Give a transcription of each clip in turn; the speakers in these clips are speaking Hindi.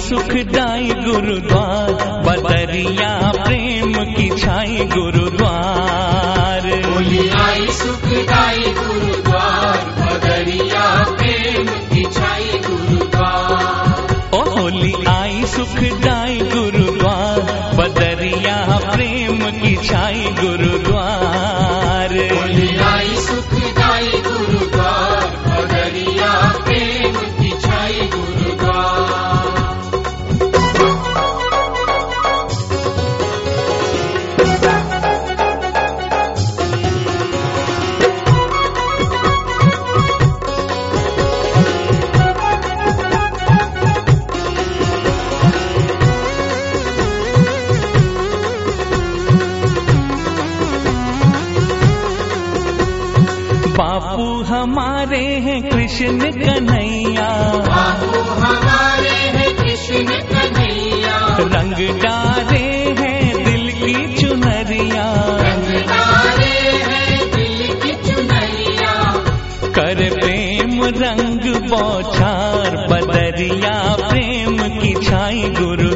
सुखदाई गुरुद्वार बदरिया प्रेम की छाई गुरुद्वार। होली आई सुखदाई गुरुद्वार बदरिया प्रेम की छाई गुरुद्वार। ओ होली आई सुखदाई गुरुद्वार बदरिया प्रेम की छाई गुरुद्वार। बापू हमारे हैं कृष्ण कन्हैया। बापू हमारे हैं कृष्ण कन्हैया। रंग डारे हैं दिल की चुनरिया। रंग डाले हैं दिल की चुनरिया। कर प्रेम रंग बौछार बदरिया प्रेम की छाई गुरुद्वार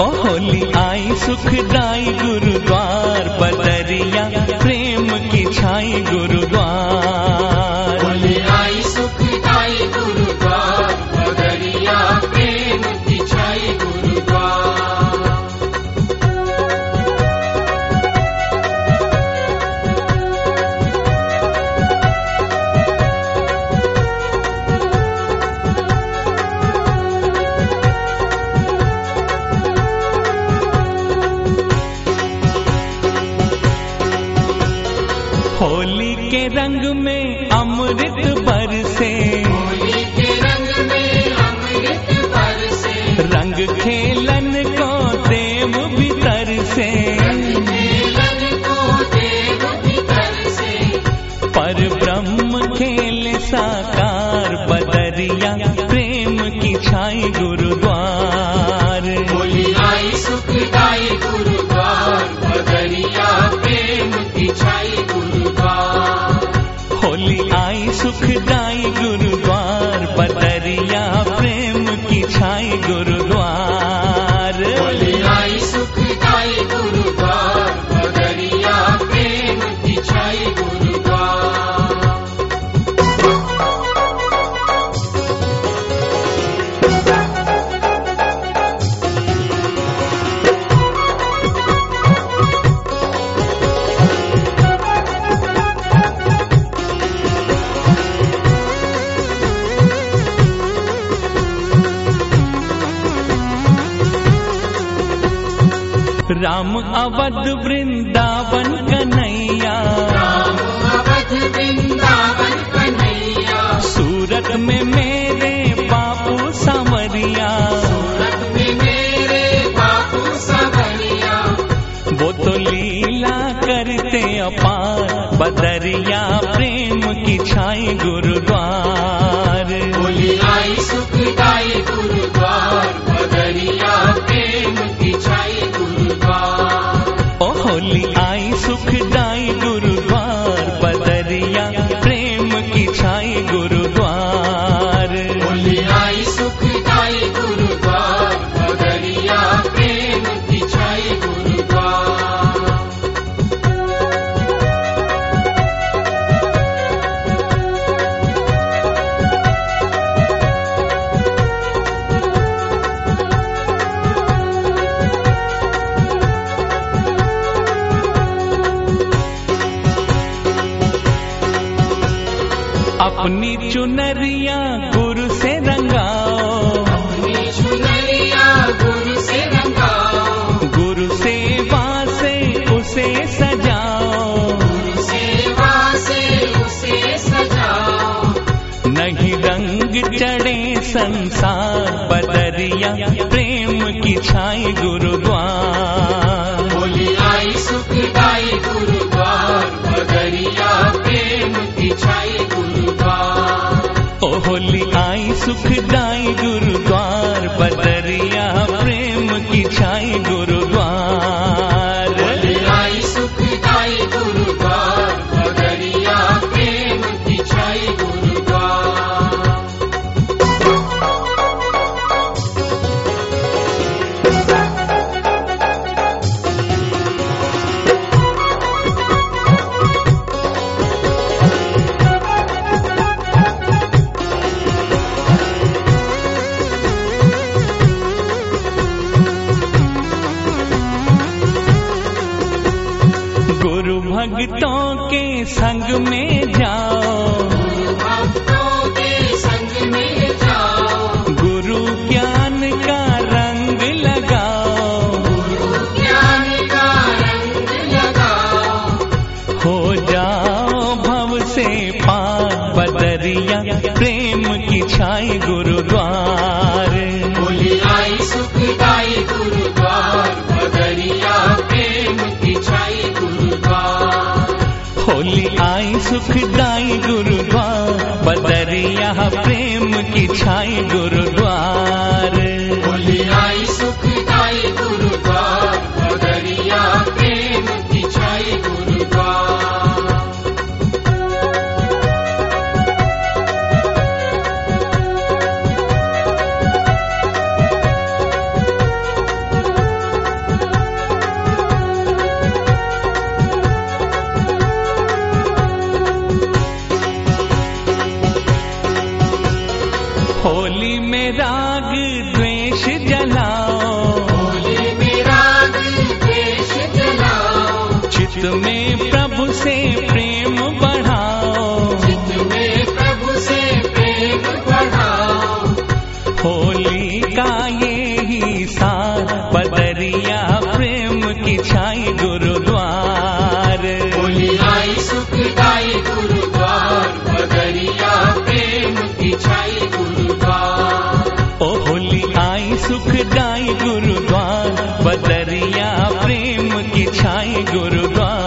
ओ होली आई सुखदाई गुरुद्वार बदरिया प्रेम की छाई गुरुद्वार। होली के रंग में अमृत बरसे। होली के रंग में अमृत बरसे। रंग खेलन को देव भीतर से पर ब्रह्म खेल साकार बदरिया प्रेम की छाई गुरुद्वार होली आई सुखदाई राम अवध वृंदावन कन्हैया। राम अवध वृंदावन कन्हैया सूरत में मेरे बापू समरिया। सूरत में मेरे बापू सवरिया वो तो लीला करते अपार, बदरिया प्रेम की छाई गुरुद्वार। होली आई सुखदाई गुरुद्वार आई अपनी चुनरिया गुरु से रंगाओ। अपनी चुनरिया गुरु से रंगाओ। गुरु सेवा से उसे सजाओ। गुरु सेवा से उसे सजाओ। नहीं रंग चढ़े संसार बदरिया प्रेम की छाई गुरुद्वार। आई सुखदाई गुरुद्वार बदरिया प्रेम की छाई गुरुद्वार ओ होली आई, सुखदाई गुरुद्वार बदरिया प्रेम की छाई गुरुद्वार भक्तों के संग में जाओ। संग गुरु ज्ञान का रंग लगाओ। हो जाओ भव से बदरिया, प्रेम की छाई गुरुद्वार। होली आई सुखदाई गुरुद्वार बदरिया प्रेम की छाई गुरुद्वार। बोली आई सुखदाई होली में राग द्वेष जलाओ। होली में राग द्वेष जलाओ। चित में प्रभु से प्रेम बढ़ाओ। चित में प्रभु से प्रेम बढ़ाओ। होली का ये ही सार गुरुद्वार बदरिया प्रेम की छाई गुरुद्वार।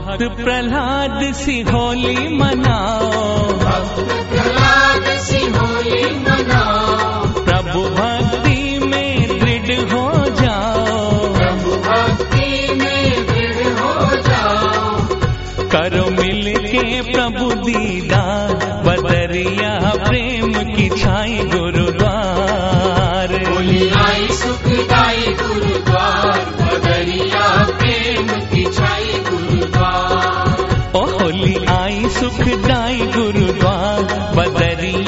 भक्त प्रहलाद सी होली मनाओ। प्रहलाद सी होली मनाओ प्रभु भक्ति में दृढ़ हो जाओ। प्रभु भक्ति में दृढ़ हो जाओ करो मिल के प्रभु दीदार, बदरिया प्रेम की छाई गुरुद्वार। आई सुखदाई गुरुद्वार। सुखदायि गुरुद्वार बदरी